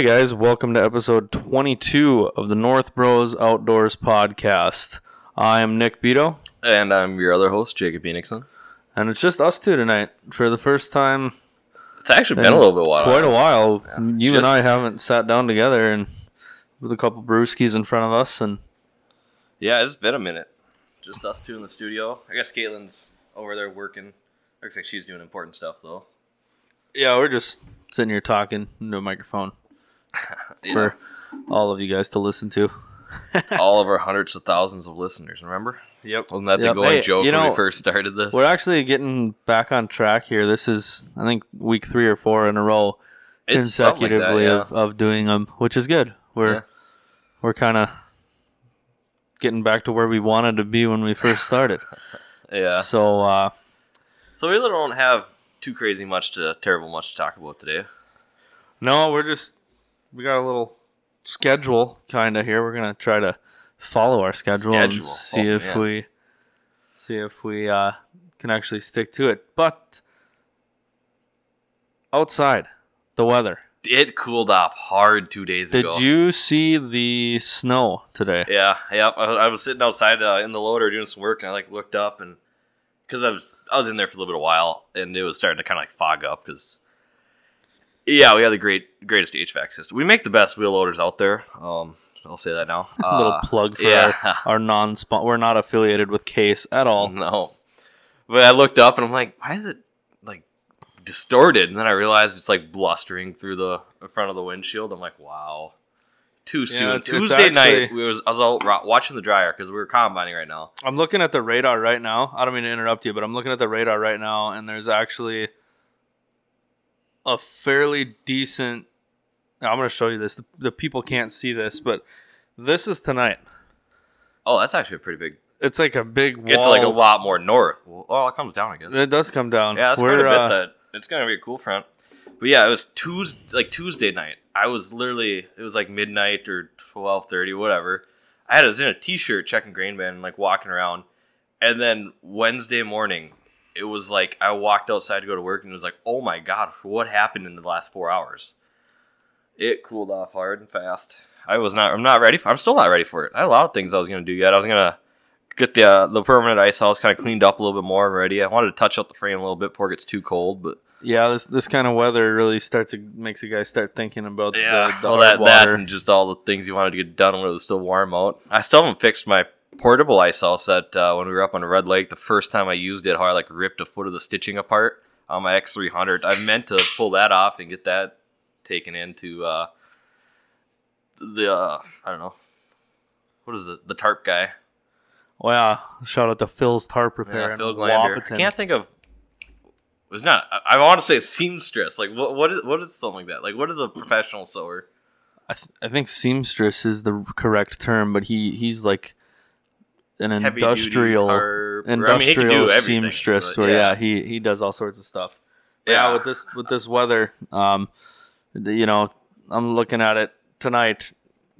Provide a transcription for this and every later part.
Hey guys, welcome to episode 22 of the North Bros Outdoors podcast. I am Nick Beto, And I'm your other host, Jacob Enixon. and it's just us two tonight for the first time It's actually been a little bit while. quite a while. you and I haven't sat down together and with a couple brewskis in front of us, and Yeah, it's been a minute. Just us two in the studio. I guess Caitlin's over there working. Looks like she's doing important stuff though. yeah, we're just sitting here talking into a microphone You for all of you guys to listen to. all of our hundreds of thousands of listeners. Remember? Yep. Wasn't that Yep. the going Hey, joke you when we first started this? We're actually getting back on track here. This is, I think, week three or four in a row It's something like that, consecutively yeah. of, of doing them, which is good. We're Yeah. we're kind of getting back to where we wanted to be when we first started. yeah. So uh, So we really don't have too crazy much to terrible much to talk about today. no, we're just we got a little schedule kind of here. We're gonna try to follow our schedule, and see Oh, if we see if we uh, can actually stick to it. But outside, the weather. It cooled off hard two days Did ago. Did you see the snow today? Yeah, yeah. I, I was sitting outside uh, in the loader doing some work, and I like looked up, and because I was I was in there for a little bit of while, and it was starting to kind of like fog up because yeah, we have the great greatest HVAC system. We make the best wheel loaders out there. Um, I'll say that now. A little Uh, plug for yeah. our, our non We're not affiliated with Case at all. no, but I looked up and I'm like, why is it like distorted? And then I realized it's like blustering through the front of the windshield. I'm like, wow. Too soon. it's- it's Tuesday night, actually- we was I was out watching the dryer because we were combining right now. I'm looking at the radar right now. I don't mean to interrupt you, but I'm looking at the radar right now, and there's actually a fairly decent. I'm going to show you this. The, the people can't see this, but this is tonight. Oh, that's actually a pretty big. It's like a big wall. To like a lot more north. Well, it comes down, I guess. It does come down. yeah, that's quite a bit. uh, that it's gonna be a cool front. But yeah, it was Tuesday, like Tuesday night. I was literally, it was like midnight or twelve thirty, whatever. I had I was in a t-shirt checking grain bin and like walking around, and then Wednesday morning, it was like I walked outside to go to work and it was like, oh my god, what happened in the last four hours? It cooled off hard and fast. I was not. I'm not ready. For, I'm still not ready for it. I had a lot of things I was gonna do yet. I was gonna get the uh, the permanent ice house kind of cleaned up a little bit more already. I wanted to touch up the frame a little bit before it gets too cold, but yeah, this this kind of weather really starts to makes you guys start thinking about yeah, the, the hard that that water. and just all the things you wanted to get done when it was still warm out. I still haven't fixed my portable ice house that uh, when we were up on Red Lake the first time I used it, how I like ripped a foot of the stitching apart on my X300. I meant to pull that off and get that taken into uh, the uh, I don't know what is it the tarp guy. Oh yeah, shout out to Phil's tarp repair. Yeah, Phil Glander. I can't think of. It was not. I, I want to say seamstress. Like what? What is? What is something like that? Like what is a professional sewer? I, th- I think seamstress is the correct term, but he he's like an industrial tarp, or- I mean, industrial he can do everything, seamstress. Where yeah. yeah. he he does all sorts of stuff. Yeah, Yeah. with this with this weather, um, you know, I'm looking at it tonight.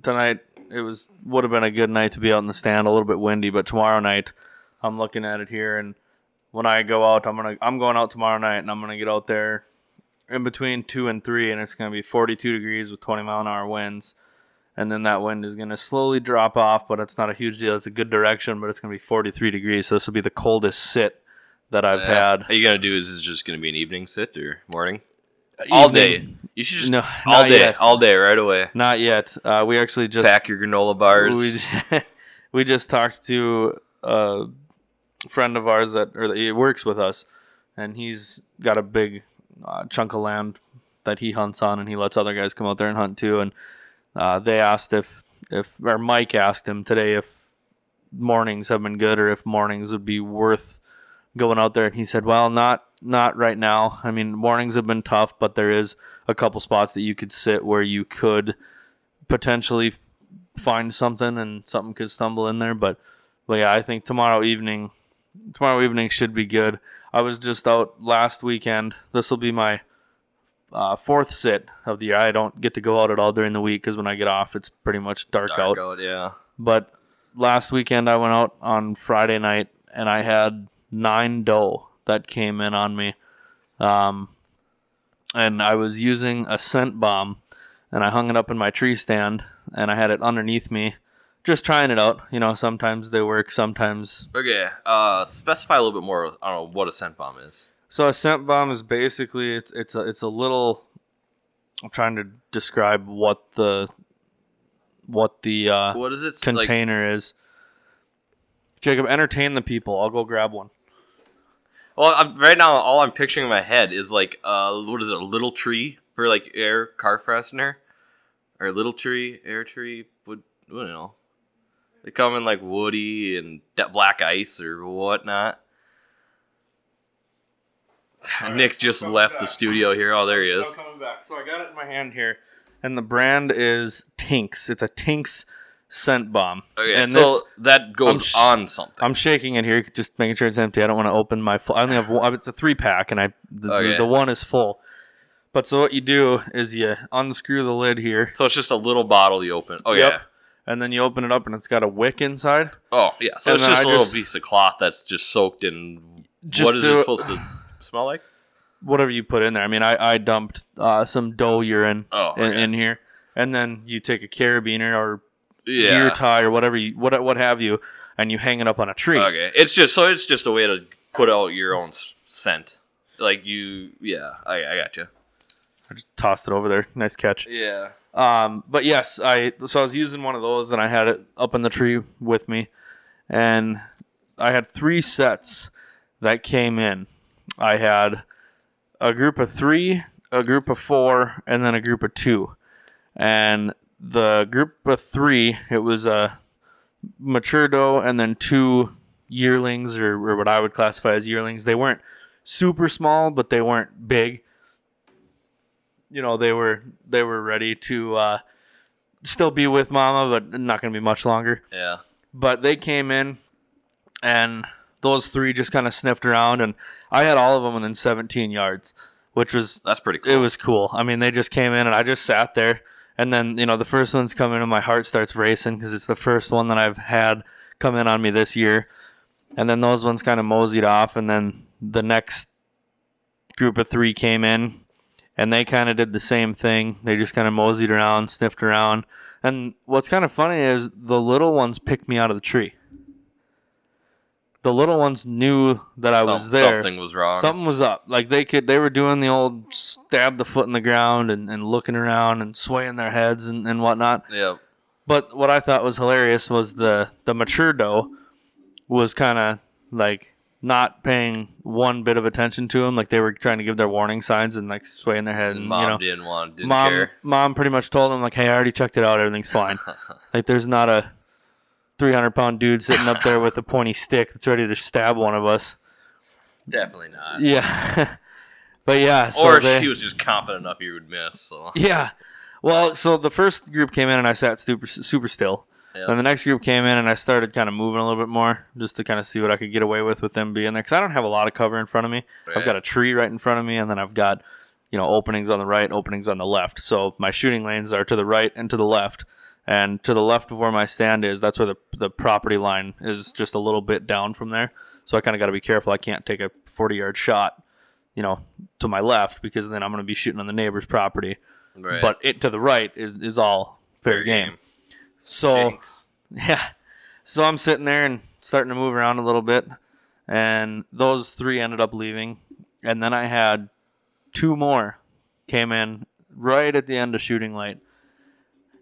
Tonight it was would have been a good night to be out in the stand. A little bit windy, but tomorrow night, I'm looking at it here, and when I go out, I'm gonna I'm going out tomorrow night, and I'm gonna get out there in between two and three, and it's gonna be 42 degrees with 20 mile an hour winds. And then that wind is going to slowly drop off, but it's not a huge deal. It's a good direction, but it's going to be 43 degrees. So this will be the coldest sit that I've Yeah. had. Are you gonna do? Is this just gonna be an evening sit or morning? All day. You should just No, all day, yet. all day, right away. Not yet. Uh, we actually just Pack your granola bars. we, we just talked to a friend of ours that or that he works with us, and he's got a big uh, chunk of land that he hunts on, and he lets other guys come out there and hunt too. And uh, they asked if if or Mike asked him today if mornings have been good or if mornings would be worth going out there, and he said, "Well, not not right now. I mean, mornings have been tough, but there is a couple spots that you could sit where you could potentially find something and something could stumble in there. But, but yeah, I think tomorrow evening, tomorrow evening should be good. I was just out last weekend. This will be my uh, fourth sit of the year. I don't get to go out at all during the week because when I get off, it's pretty much dark, out. Dark out, yeah. But last weekend, I went out on Friday night and I had nine doe that came in on me. Um, and I was using a scent bomb and I hung it up in my tree stand, and I had it underneath me, just trying it out. You know, sometimes they work, sometimes. Okay. Uh, specify a little bit more. I don't know what a scent bomb is. So a scent bomb is basically it's it's a it's a little. I'm trying to describe what the what the uh, What is it? Like, container is. Jacob, entertain the people. I'll go grab one. well, I'm, right now, all I'm picturing in my head is like, uh, what is it? A little tree for like air car fastener, or a little tree, air tree. Would I don't know. They come in like woody and black ice or whatnot. Nick just left the studio here. Oh, there he is. coming back. So I got it in my hand here, and the brand is Tinks. It's a Tinks scent bomb. Okay, and so this, that goes sh- on something. I'm shaking it here, just making sure it's empty. I don't want to open my. Full, I only have one. It's a three pack, and I the, Okay. the one is full. But so what you do is you unscrew the lid here, so it's just a little bottle you open. Oh Yep. yeah. and then you open it up, and it's got a wick inside. Oh yeah. So And it's just I a little just- piece of cloth that's just soaked in. Just what is it- supposed to smell like? Whatever you put in there. I mean, I, I dumped uh, some doe urine Oh, in, okay. in here, and then you take a carabiner or Yeah. deer tie or whatever you what what have you, and you hang it up on a tree. Okay. It's just so it's just a way to put out your own scent. Like you, yeah. I I got you. I just tossed it over there. Nice catch. Yeah. Um, but yes, I so I was using one of those and I had it up in the tree with me, and I had three sets that came in. I had a group of three, a group of four, and then a group of two. And the group of three, it was a mature doe and then two yearlings, or, or what I would classify as yearlings. They weren't super small, but they weren't big you know they were they were ready to uh, still be with mama but not going to be much longer Yeah. but they came in and those three just kind of sniffed around and i had all of them within 17 yards which was That's pretty cool. it was cool. I mean they just came in and i just sat there and then you know the first one's come in and my heart starts racing because it's the first one that i've had come in on me this year and then those ones kind of moseyed off and then the next group of three came in and they kind of did the same thing. They just kind of moseyed around sniffed around and what's kind of funny is the little ones picked me out of the tree the little ones knew that i Some- was there Something was wrong. Something was up. Like they could, they were doing the old stab the foot in the ground and, and looking around and swaying their heads and, and whatnot. Yeah. But what I thought was hilarious was the the mature doe was kind of like not paying one bit of attention to him. Like they were trying to give their warning signs and like swaying their head. And And, mom you know, didn't want, didn't mom, care. mom pretty much told him like, "Hey, I already checked it out. Everything's fine." like there's not a 300 pound dude sitting up there with a pointy stick that's ready to stab one of us. Definitely not. Yeah. but yeah. So or they, he was just confident enough you would miss. So Yeah. Well, so the first group came in and I sat super super still. Yeah. Then the next group came in and I started kind of moving a little bit more just to kind of see what I could get away with with them being there. Because I don't have a lot of cover in front of me. I've got a tree right in front of me, and then I've got you know openings on the right, openings on the left. So my shooting lanes are to the right and to the left. And to the left of where my stand is, that's where the the property line is just a little bit down from there. So I kind of got to be careful. I can't take a 40 yard shot, you know, to my left because then I'm going to be shooting on the neighbor's property right. but it to the right is, is all fair, game. So Jinx. yeah, so I'm sitting there and starting to move around a little bit, and those three ended up leaving, and then I had two more came in right at the end of shooting light,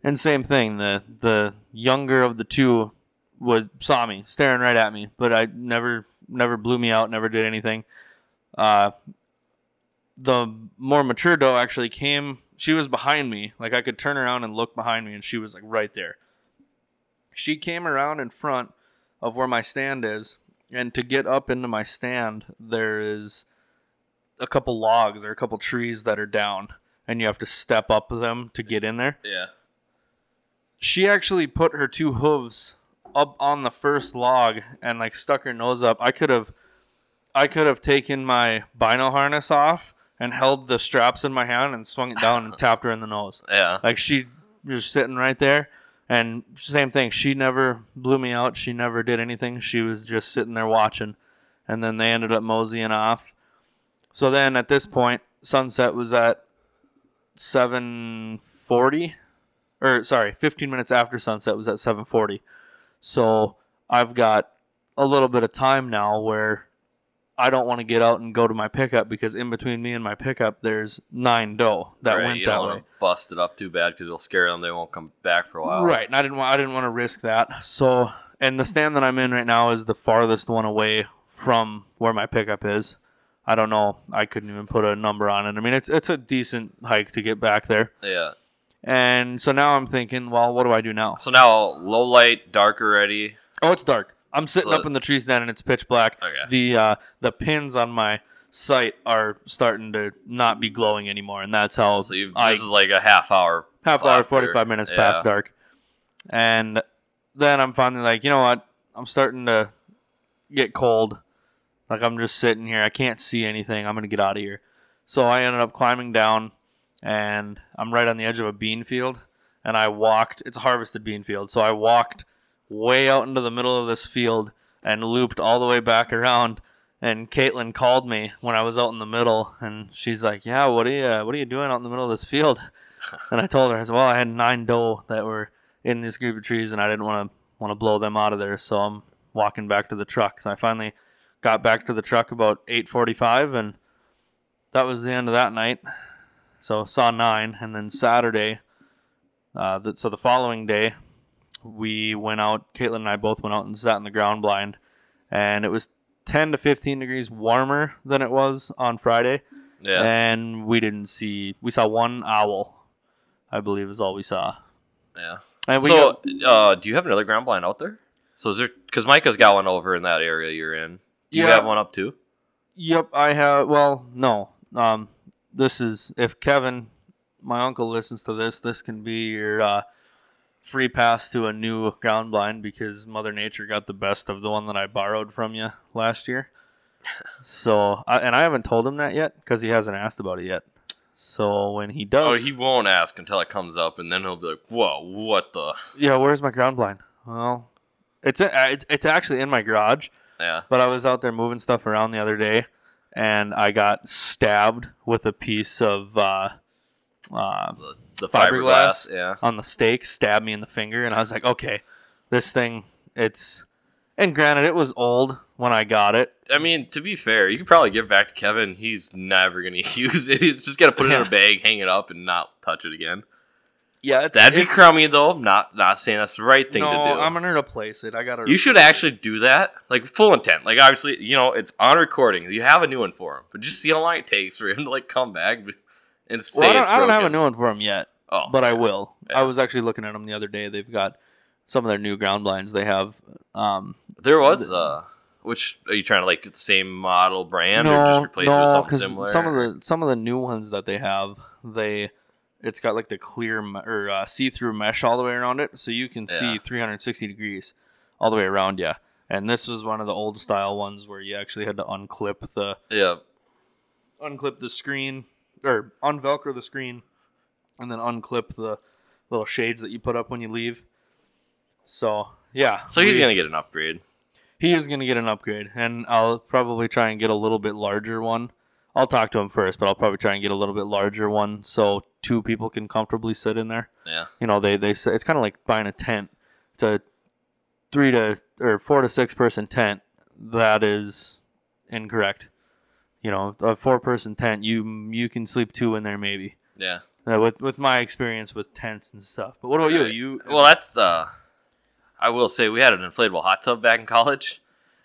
and same thing. The the younger of the two would saw me staring right at me, but I never never blew me out, never did anything. Uh, the more mature doe actually came. She was behind me. Like I could turn around and look behind me, and she was like right there. She came around in front of where my stand is, and to get up into my stand, there is a couple logs or a couple trees that are down, and you have to step up them to get in there. Yeah. She actually put her two hooves up on the first log and like stuck her nose up. I could have I could have taken my bino harness off and held the straps in my hand and swung it down and tapped her in the nose. Yeah. Like she was sitting right there and same thing. She never blew me out. She never did anything. She was just sitting there watching. And then they ended up moseying off. So then at this point, sunset was at seven forty, or sorry, fifteen minutes after sunset was at seven forty. So I've got a little bit of time now where I don't want to get out and go to my pickup because in between me and my pickup there's nine doe that right, went you that don't way. want to bust it up too bad because it'll scare them. They won't come back for a while. Right, and I didn't want I didn't want to risk that. So, and the stand that I'm in right now is the farthest one away from where my pickup is. I don't know. I couldn't even put a number on it. I mean, it's it's a decent hike to get back there. Yeah. And so now I'm thinking, well, what do I do now? So now low light, dark already. Oh, it's dark. I'm sitting So- up in the trees then, and it's pitch black. Okay. The uh, the pins on my sight are starting to not be glowing anymore, and that's how So you I this is like a half hour. half hour, after. 45 minutes Yeah. past dark. And then I'm finally like, you know what? I'm starting to get cold. Like I'm just sitting here. I can't see anything. I'm going to get out of here. So I ended up climbing down and I'm right on the edge of a bean field and I walked, it's a harvested bean field. So I walked way out into the middle of this field and looped all the way back around and Caitlin called me when I was out in the middle, and she's like, "Yeah, what are you what are you doing out in the middle of this field?" And I told her, I said, "Well, I had nine doe that were in this group of trees, and I didn't want to want to blow them out of there, so I'm walking back to the truck." So I finally got back to the truck about eight forty-five, and that was the end of that night. So saw nine, and then Saturday, uh, that so the following day, we went out. Caitlin and I both went out and sat in the ground blind, and it was ten to fifteen degrees warmer than it was on Friday Yeah. and we didn't see. We saw one owl, I believe, is all we saw. yeah. And we So, got- uh, do you have another ground blind out there? So is there? Because Micah's got one over in that area you're in. Do you Yeah. have one up too? yep, I have. Well, no. Um, this is if Kevin, my uncle, listens to this. This can be your uh, free pass to a new ground blind because Mother Nature got the best of the one that I borrowed from you last year. So, I, and I haven't told him that yet because he hasn't asked about it yet. So when he does, Oh, he won't ask until it comes up, and then he'll be like, "Whoa, what the?" yeah, where's my ground blind? Well, it's it's it's actually in my garage. Yeah. But I was out there moving stuff around the other day, and I got stabbed with a piece of uh, uh, The, the Fiberglass? fiberglass. Yeah. on the stake. Stabbed me in the finger, and I was like, okay, this thing, it's. And granted, it was old when I got it. I mean, to be fair, you could probably give it back to Kevin. He's never gonna use it. He's just gonna put it in a bag, hang it up, and not touch it again. Yeah, it's, That'd be it's- crummy though. Not not saying that's the right thing no, to do. I'm gonna replace it. I gotta. you should actually do that, like full intent. Like obviously, you know, it's on recording. You have a new one for him, but just see how long it takes for him to like come back and say Well, I don't, I don't have a new one for him yet. Oh, but I will. Yeah. I was actually looking at them the other day. They've got some of their new ground blinds. They have. Um, there was uh, which are you trying to like get the same model brand or just replace it with something similar? some of the some of the new ones that they have, they it's got like the clear me- or uh, see-through mesh all the way around it, so you can see 360 degrees all the way around you. And this was one of the old style ones where you actually had to unclip the yeah, unclip the screen or unvelcro the screen, and then unclip the little shades that you put up when you leave. So yeah, so he's we- gonna get an upgrade. he is going to get an upgrade, and I'll probably try and get a little bit larger one. I'll talk to him first, but I'll probably try and get a little bit larger one so two people can comfortably sit in there. Yeah, You know, they they say it's kind of like buying a tent. It's a three to or four to six person tent. That is incorrect. You know, a four person tent, you you can sleep two in there maybe. yeah. Uh, with with my experience with tents and stuff. But what about you? You Well, that's uh, I will say we had an inflatable hot tub back in college.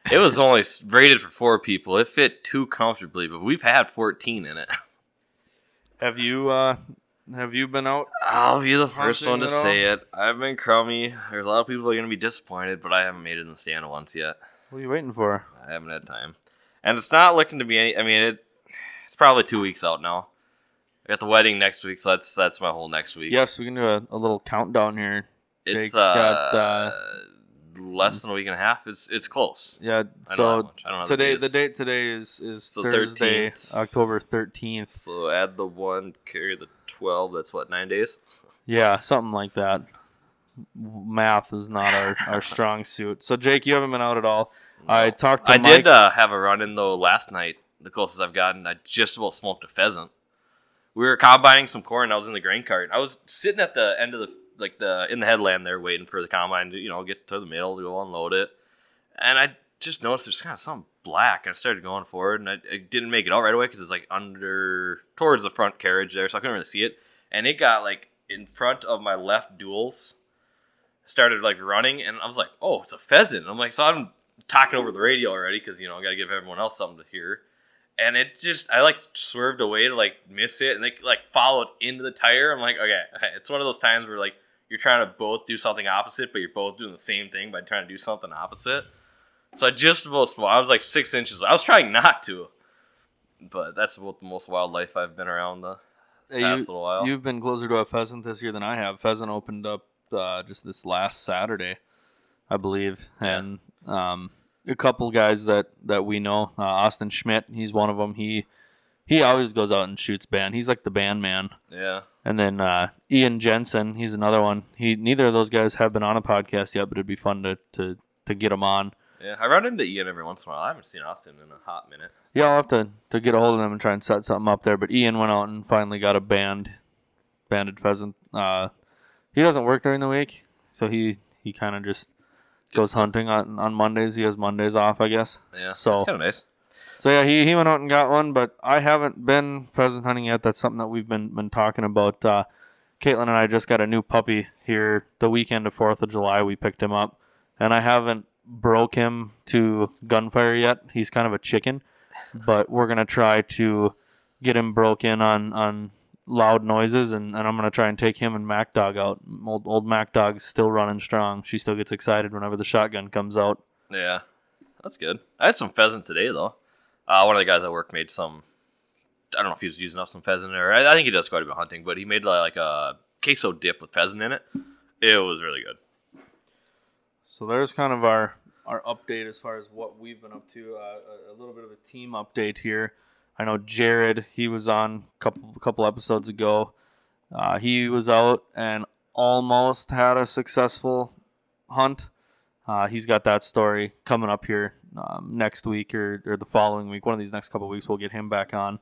It was only rated for four people. It fit too comfortably, but we've had fourteen in it. have you uh have you been out? I'll be the first one to say it. I've been crummy. There's a lot of people that are gonna be disappointed, but I haven't made it in the stand once yet. What are you waiting for? I haven't had time, and it's not looking to be any. I mean, it. It's probably two weeks out now. I got the wedding next week, so that's that's my whole next week. Yes, we can do a, a little countdown here. it's Jake's uh, got, uh, less than a week and a half. It's it's close. Yeah. I know that So much. I don't know the today, the days. date today is is The Thursday, 13th. October thirteenth. So add the one, carry the twelve. That's what nine days. Yeah, something like that. Math is not our, our strong suit. So Jake, you haven't been out at all. I talked to I Mike. did uh, have a run in though last night. The closest I've gotten, I just about smoked a pheasant. we were combining some corn. I was in the grain cart. I was sitting at the end of the like the in the headland there, waiting for the combine to you know get to the middle to go unload it. And I just noticed there's kind of something black. I started going forward, and I, I didn't make it out right away because it was like under towards the front carriage there, so I couldn't really see it. And it got like in front of my left duals. Started like running, and I was like, "Oh, it's a pheasant!" I'm like, so I'm talking over the radio already because you know I got to give everyone else something to hear. And it just I like swerved away to like miss it, and they like followed into the tire. I'm like, okay. it's one of those times where like you're trying to both do something opposite, but you're both doing the same thing by trying to do something opposite. So I just about small. I was like six inches. I was trying not to, but that's about the most wildlife I've been around the Hey, past you, little while. You've been closer to a pheasant this year than I have. Pheasant opened up uh, just this last Saturday, I believe, Yeah. and um, a couple guys that that we know. Uh, Austin Schmidt, he's one of them. He he always goes out and shoots band. He's like the band man. yeah, And then uh, Ian Jensen, he's another one. He neither of those guys have been on a podcast yet, but it'd be fun to to to get them on. Yeah. I run into Ian every once in a while. I haven't seen Austin in a hot minute. Yeah, I'll have to, to get a hold of them and try and set something up there. But Ian went out and finally got a band, banded pheasant. Uh, he doesn't work during the week, so he, he kind of just, goes Just- hunting on, on Mondays. He has Mondays off, I guess. Yeah, So- it's kind of nice. So yeah, he, he went out and got one, but I haven't been pheasant hunting yet. That's something that we've been been talking about. Uh, Caitlin and I just got a new puppy here the weekend of Fourth of July. We picked him up, and I haven't broke him to gunfire yet. He's kind of a chicken, but we're gonna try to get him broke in on on loud noises, and, and I'm gonna try and take him and Mac Dog out. Old old Mac Dog's still running strong. She still gets excited whenever the shotgun comes out. Yeah, that's good. I had some pheasant today though. Uh, one of the guys at work made some. I don't know if he was using up some pheasant or I, I think he does quite a bit of hunting, but he made like a queso dip with pheasant in it. It was really good. So there's kind of our our update as far as what we've been up to. Uh, a, little bit of a team update here. I know Jared. He was on a couple couple episodes ago. Uh, he was out and almost had a successful hunt. Uh, he's got that story coming up here um, next week or, or the following week. One of these next couple weeks, we'll get him back on.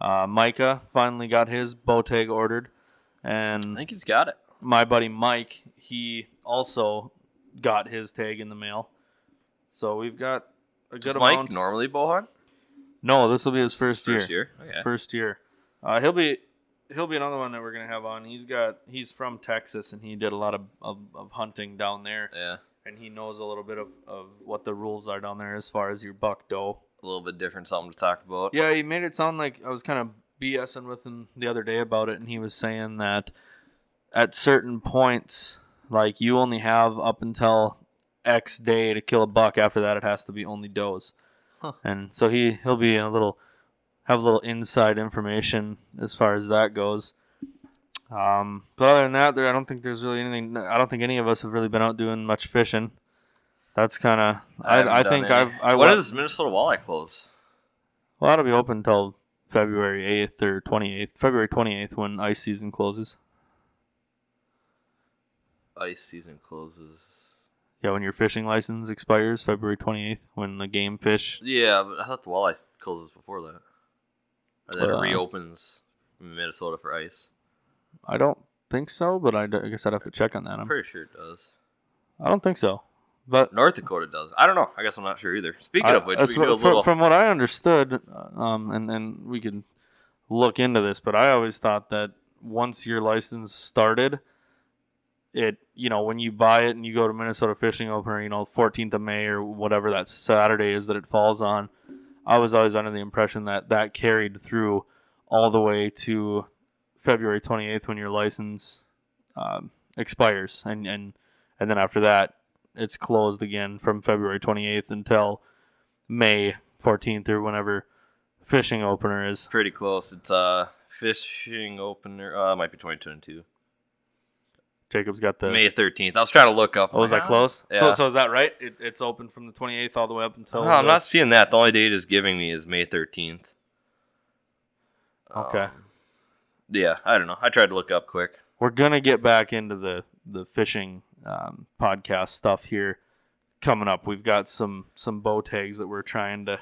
Uh, Micah finally got his bow tag ordered, and I think he's got it. my buddy Mike, he also got his tag in the mail. So we've got a good Does Mike normally bow hunt? no, this will be his This first, is year. Okay. First year. Uh, he'll be he'll be another one that we're gonna have on. He's got he's from Texas and he did a lot of, of, of hunting down there Yeah, and he knows a little bit of, of what the rules are down there as far as your buck doe. a little bit different, something to talk about. Yeah, he made it sound like I was kind of BSing with him the other day about it, and he was saying that at certain points, like you only have up until X day to kill a buck. After that, it has to be only does. Huh. And so he he'll be a little have a little inside information as far as that goes. Um, but other than that, there I don't think there's really anything. I don't think any of us have really been out doing much fishing. That's kind of I, haven't I, think any. I've I when went- does Minnesota Walleye close? well, that'll be open until February 8th or 28th. February 28th when ice season closes. Ice season closes. Yeah, when your fishing license expires, February 28th, when the game fish. Yeah, but I thought the walleye closes before that. Or then Uh, it reopens in Minnesota for ice. I don't think so, but I, d- I guess I'd have to check on that. I'm I'm, pretty sure it does. I don't think so. But North Dakota does. I don't know. I guess I'm not sure either. Speaking I- of which, we that's can do a from, little. from what I understood, uh, um, and, and we could look into this, but I always thought that once your license started, it you know when you buy it and you go to Minnesota Fishing Open, or, you know 14th of May or whatever that Saturday is that it falls on, I was always under the impression that that carried through all the way to February 28th when your license um, expires, and and and then after that it's closed again from February 28th until May 14th or whenever fishing opener is. pretty close. It's uh fishing opener. Uh, might be 2022. Jacob's got the. May 13th. I was trying to look up. Oh, was that close? Yeah. So, so is that right? It, it's open from the 28th all the way up until. Oh, I'm not seeing that. The only date is giving me is May 13th. Okay. Um, yeah, I don't know. I tried to look up quick. We're gonna get back into the the fishing um, podcast stuff here coming up. We've got some some bow tags that we're trying to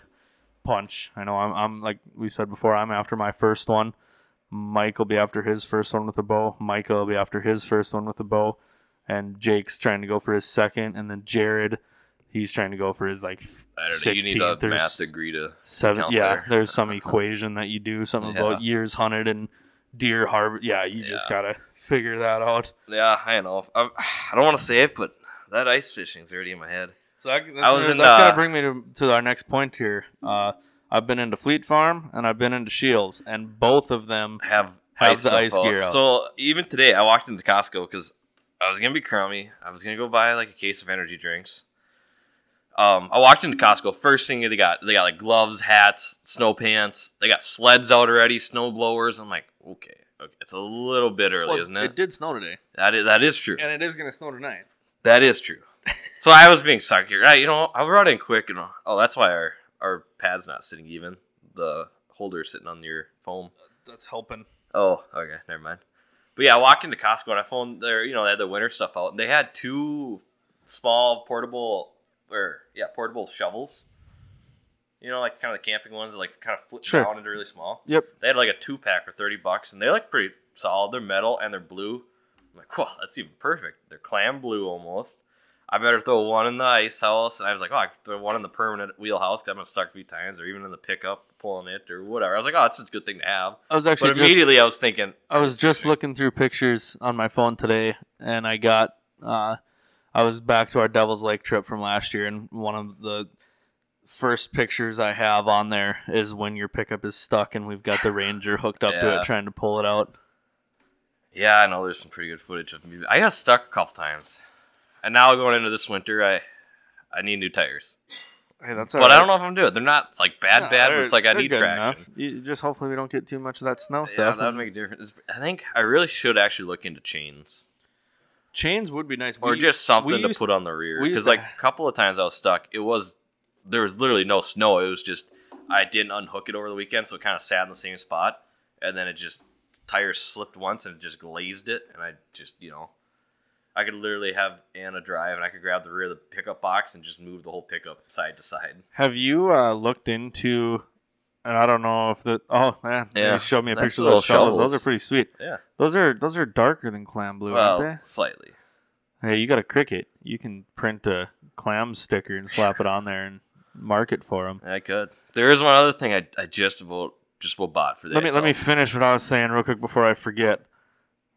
punch. I know I'm I'm like we said before. I'm after my first one, Mike will be after his first one with a bow. Micah will be after his first one with a bow, and Jake's trying to go for his second, and then Jared, he's trying to go for his like I don't know. You need a math degree to. seven. Yeah, there. there's some equation that you do something Yeah. about years hunted and deer harvest. Yeah, you just Yeah. gotta figure that out. Yeah, I know. I'm, I don't want to say it, but that ice fishing's already in my head. So that, that's, I was gonna, in, that's uh, gonna bring me to, to our next point here. Uh, I've been into Fleet Farm and I've been into Scheels, and both of them have Have ice the ice gear out. So even today, I walked into Costco because I was gonna be crummy. I was gonna go buy like a case of energy drinks. Um, I walked into Costco. First thing they got, they got like gloves, hats, snow pants. They got sleds out already, snow blowers. I'm like, okay, okay. it's a little bit early, Well, isn't it? It did snow today, That is that is true. and it is gonna snow tonight. That is true. so I was being sucked here. Right, you know, I brought in quick, and oh, that's why our our pad's not sitting even. The holder sitting on your foam. That's helping. Oh, okay, never mind. But yeah, I walked into Costco and I found their, you know, they had the winter stuff out, and they had two small portable, or yeah, portable shovels. You know, like kind of the camping ones, that, like kind of flip Sure. down into really small. Yep. They had like a two pack for thirty bucks, and they're like pretty solid. They're metal and they're blue. I'm like, wow, that's even perfect. They're clam blue almost. I better throw one in the ice house, and I was like, oh, I could throw one in the permanent wheelhouse because I've been stuck a few times, or even in the pickup pulling it or whatever. I was like, oh, that's a good thing to have. I was actually But just, immediately I was thinking, I was just looking through pictures on my phone today, and I got. Uh, I was back to our Devil's Lake trip from last year, and one of the first pictures I have on there is when your pickup is stuck, and we've got the Ranger hooked up to it, trying to pull it out. Yeah, I know there's some pretty good footage of me. I got stuck a couple times, and now going into this winter, I I need new tires. Hey, that's But I don't know if I'm doing it. They're not like bad, bad, but it's like I need traction. enough. You, just hopefully we don't get too much of that snow stuff. Yeah, stuff. that would make a difference. I think I really should actually look into chains Chains would be nice, or We- just something to put on the rear. Because like a couple of times I was stuck, it was there was literally no snow. It was just I didn't unhook it over the weekend, so it kind of sat in the same spot, and then it just tires slipped once and it just glazed it, and I just you know. I could literally have Anna drive, and I could grab the rear of the pickup box and just move the whole pickup side to side. Have you uh, looked into? And I don't know if the oh man, Yeah, you showed me a nice picture of those shovels. Those are pretty sweet. Yeah, Those are those are darker than clam blue, well, aren't they? slightly. Hey, you got a Cricut. You can print a clam sticker and slap it on there and mark it for them. I could. There is one other thing I, I just about just about bought for this. Let me let me finish what I was saying real quick before I forget.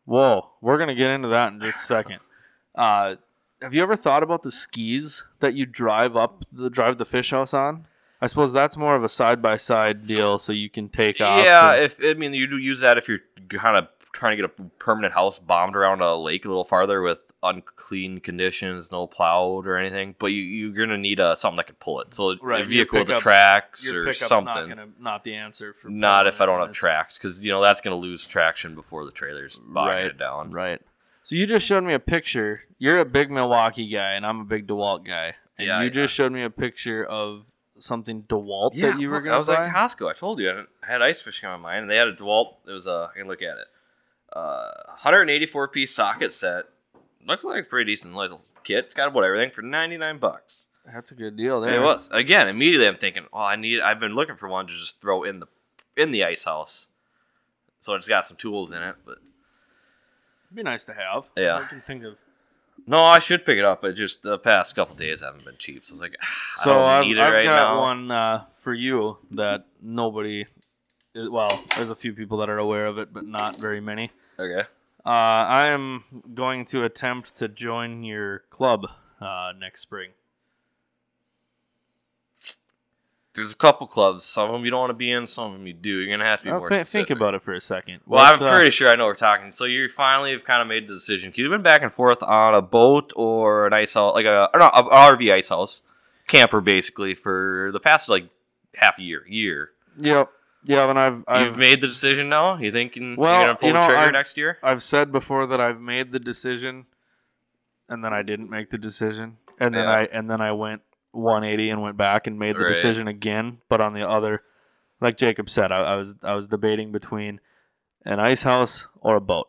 Whoa, we're gonna get into that in just a second. Uh, have you ever thought about the skis that you drive up the drive the fish house on? I suppose that's more of a side by side deal, so you can take off. Yeah, and- if I mean you do use that if you're kind of trying to get a permanent house bombed around a lake a little farther with unclean conditions, no plowed or anything. But you you're gonna need uh, something that can pull it. So Right, a vehicle with the tracks or something. Not, gonna, not the answer for. Not if I don't have tracks, because you know that's gonna lose traction before the trailer's bogging Right, it down. Right. So you just showed me a picture. You're a big Milwaukee guy, and I'm a big DeWalt guy. And Yeah, you yeah. just showed me a picture of something DeWalt Yeah, that you were look, gonna I was buy. at Costco. I told you I had ice fishing on my mind, and they had a Dewalt. It was a. I can look at it. Uh, 184 piece socket set. Looked like a pretty decent little kit. It's got about everything for 99 bucks. That's a good deal there. It was again immediately. I'm thinking, well, I need. I've been looking for one to just throw in the in the ice house. So I just got some tools in it, but be nice to have. Yeah. I can think of. no, I should pick it up. But just the past couple days haven't been cheap. So I was like, ah, I So don't I've, need it I've right got now. one uh, for you that nobody. Well, there's a few people that are aware of it, but not very many. Okay. Uh, I am going to attempt to join your club uh, next spring. There's a couple clubs. Some of them you don't want to be in. Some of them you do. You're gonna have to be Uh, more thi- specific. think about it for a second. Well, What, I'm uh, pretty sure I know what we're talking. So you finally have kind of made the decision. You've been back and forth on a boat or an ice house, like a or not, an RV ice house, camper basically for the past like half a year, year. Yep. Yeah, and I've You've I've, made the decision now. You thinking Well, you're gonna pull you the know, trigger I've- next year? I've said before that I've made the decision, and then I didn't make the decision, and then I and then I went 180 and went back and made the Right. decision again. But on the other, like Jacob said, I, I was I was debating between an ice house or a boat.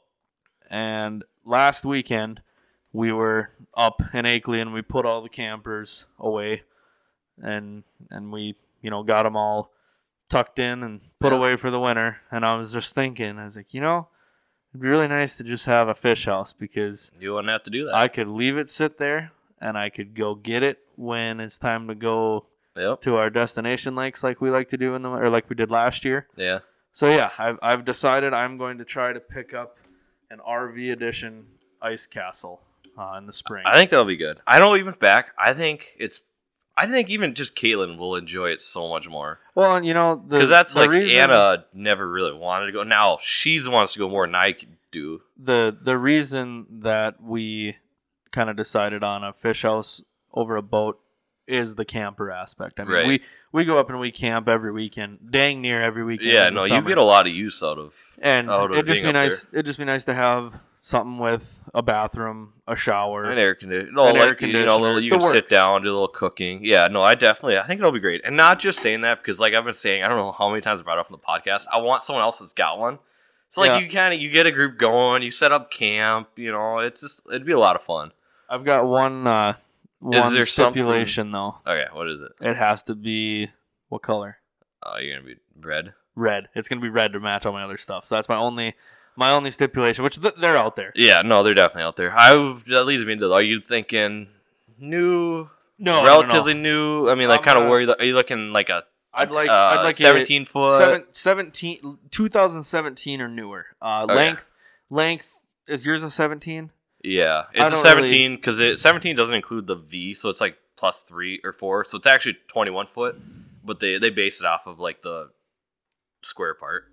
And last weekend we were up in Akeley and we put all the campers away, and and we you know got them all tucked in and put Yeah. away for the winter. And I was just thinking, I was like, you know, it'd be really nice to just have a fish house because You wouldn't have to do that. I could leave it sit there and I could go get it when it's time to go yep. to our destination lakes like we like to do in the or like we did last year. Yeah. So yeah, I've I've decided I'm going to try to pick up an RV edition ice castle uh, in the spring. I think that'll be good. I don't even back. I think it's. I think even just Caitlin will enjoy it so much more well, and you know because that's the like reason, Anna never really wanted to go. Now she's wants to go more than I do. the the reason that we kind of decided on a fish house over a boat is the camper aspect. I mean, Right. we we go up and we camp every weekend, dang near every weekend. Yeah, no, you get a lot of use out of. and out of it'd just be nice. It'd just be nice to have something with a bathroom, a shower, An air conditioner, no, An like, air you know, conditioner, little, you can sit down, do a little cooking. Yeah, no, I definitely, I think it'll be great, and not just saying that because, like I've been saying, I don't know how many times I brought it up on the podcast. I want someone else that's got one. So like Yeah. you kind of you get a group going, you set up camp, you know, it's just it'd be a lot of fun. I've got one uh, one there stipulation though. Okay, what is it? It has to be what color? Oh, you're gonna be red. Red. It's gonna be red to match all my other stuff. So that's my only my only stipulation. Which th- they're out there. Yeah, no, they're definitely out there. I that leads me into are you thinking new, No, relatively new? I mean, like kind of where are you looking like a I'd like uh, I'd like a 17 foot? seven, 17 2017 or newer. Uh, Okay. Length length is yours a 17? Yeah, it's a 17 because it 17 doesn't include the V, so it's like plus three or four, so it's actually 21 foot. But they they base it off of like the square part.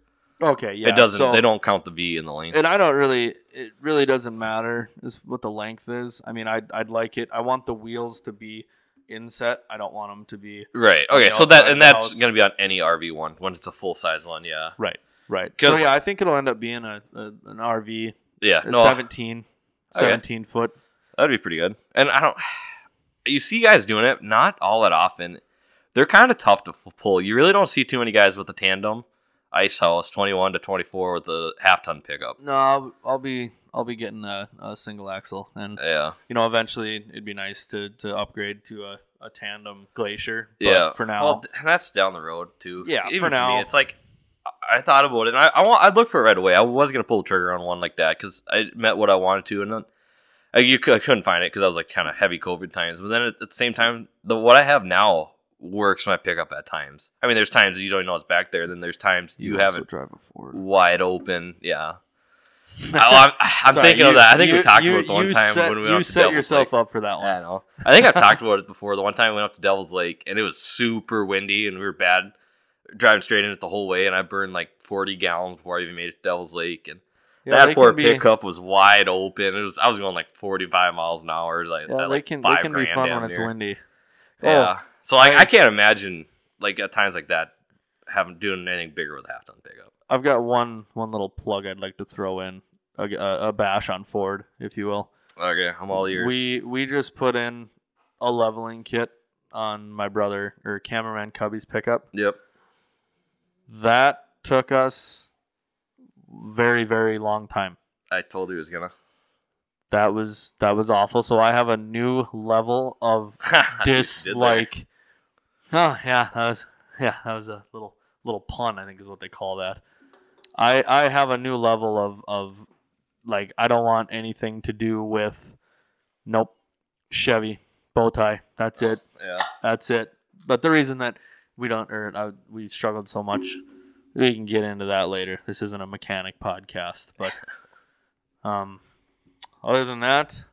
Okay, yeah. it doesn't. so- they don't count the V in the length. And I don't really. It really doesn't matter is what the length is. I mean, I'd I'd like it. I want the wheels to be inset. I don't want them to be right. Okay. So that and that's house. gonna be on any RV one when it's a full size one. Yeah. right. Right. So yeah, I think it'll end up being a, a an RV, Yeah. a No, 17, Okay. 17 foot. that'd be pretty good. And I don't. You see guys doing it not all that often. They're kind of tough to pull. You really don't see too many guys with a tandem ice house 21 to 24 with a half ton pickup. No, I'll, I'll be I'll be getting a, a single axle, and Yeah. you know, eventually it'd be nice to, to upgrade to a, a tandem glacier. But yeah. For now, Well, that's down the road too. Yeah, Even for now. me, it's like I- thought about it, and I I, want, I looked for it right away. I was gonna pull the trigger on one like that because I met what I wanted to, and then I, you I couldn't find it because I was like kind of heavy COVID times. But then at, at the same time, the what I have now works when I pick up at times. I mean, there's times you don't even know it's back there. Then there's times you, have it drive a wide open. Yeah. Oh, I, am thinking you- of that. I think you- we talked you- about it the one time set, when we went you up to set Devil's yourself Lake. up for that one. I know. I think I've talked about it before. The one time we went up to Devil's Lake and it was super windy and we were bad driving straight in it the whole way and I burned like 40 gallons before I even made it to Devil's Lake and Yeah, that poor be- pickup was wide open. It was I was going like 45 miles an hour. Like, Yeah, at, they like can they can be fun when it's windy. Yeah. Oh, so like I- I can't imagine like at times like that having doing anything bigger with a half ton pickup. I've got one one little plug I'd like to throw in a, a, a bash on Ford, if you will. Okay, I'm all ears. We we just put in a leveling kit on my brother or cameraman Cubby's pickup. yep. That took us very very long time. I told you it was gonna. That was that was awful. So I have a new level of That's what you did there. dislike. Oh yeah, that was yeah, that was a little little pun. I think is what they call that. I I have a new level of of like I don't want anything to do with nope Chevy bow tie. That's it. Yeah. That's it. But the reason that we don't or uh, we struggled so much, we can get into that later. This isn't a mechanic podcast, but um, other than that,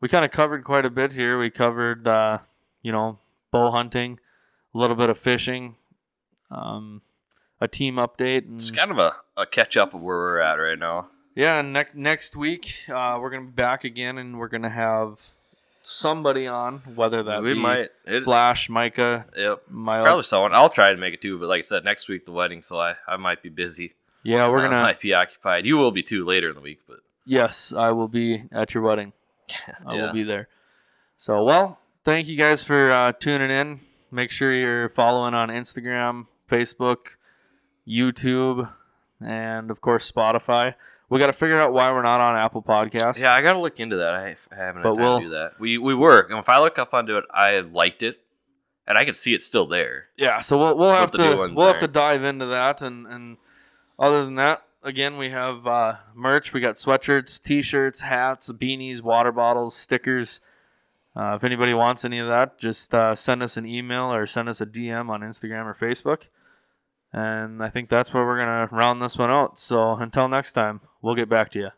we kind of covered quite a bit here. We covered uh, you know bow hunting, a little bit of fishing, um, a team update, and It's kind of a, a catch up of where we're at right now. yeah. And next next week, uh, we're gonna be back again, and we're gonna have somebody on, whether that we be might. It, Flash, Micah, Yep. my Probably someone. I'll try to make it too, but like I said, next week the wedding, so I, I might be busy. yeah, we're I gonna might be occupied. You will be too later in the week, but Yes, I will be at your wedding. I Yeah. will be there. So, well, thank you guys for uh, tuning in. Make sure you're following on Instagram, Facebook, YouTube, and of course Spotify. We got to figure out why we're not on Apple Podcasts. yeah, I gotta look into that. I, I haven't But had time we'll- to do that. We we were. And if I look up onto it, I liked it. and I could see it still there. yeah, so we'll we'll have to we'll have to dive into that and and other than that, again we have uh, merch. We got sweatshirts, t-shirts, hats, beanies, water bottles, stickers. Uh, if anybody wants any of that, just uh, send us an email or send us a DM on Instagram or Facebook. And I think that's where we're gonna round this one out. So until next time, we'll get back to you.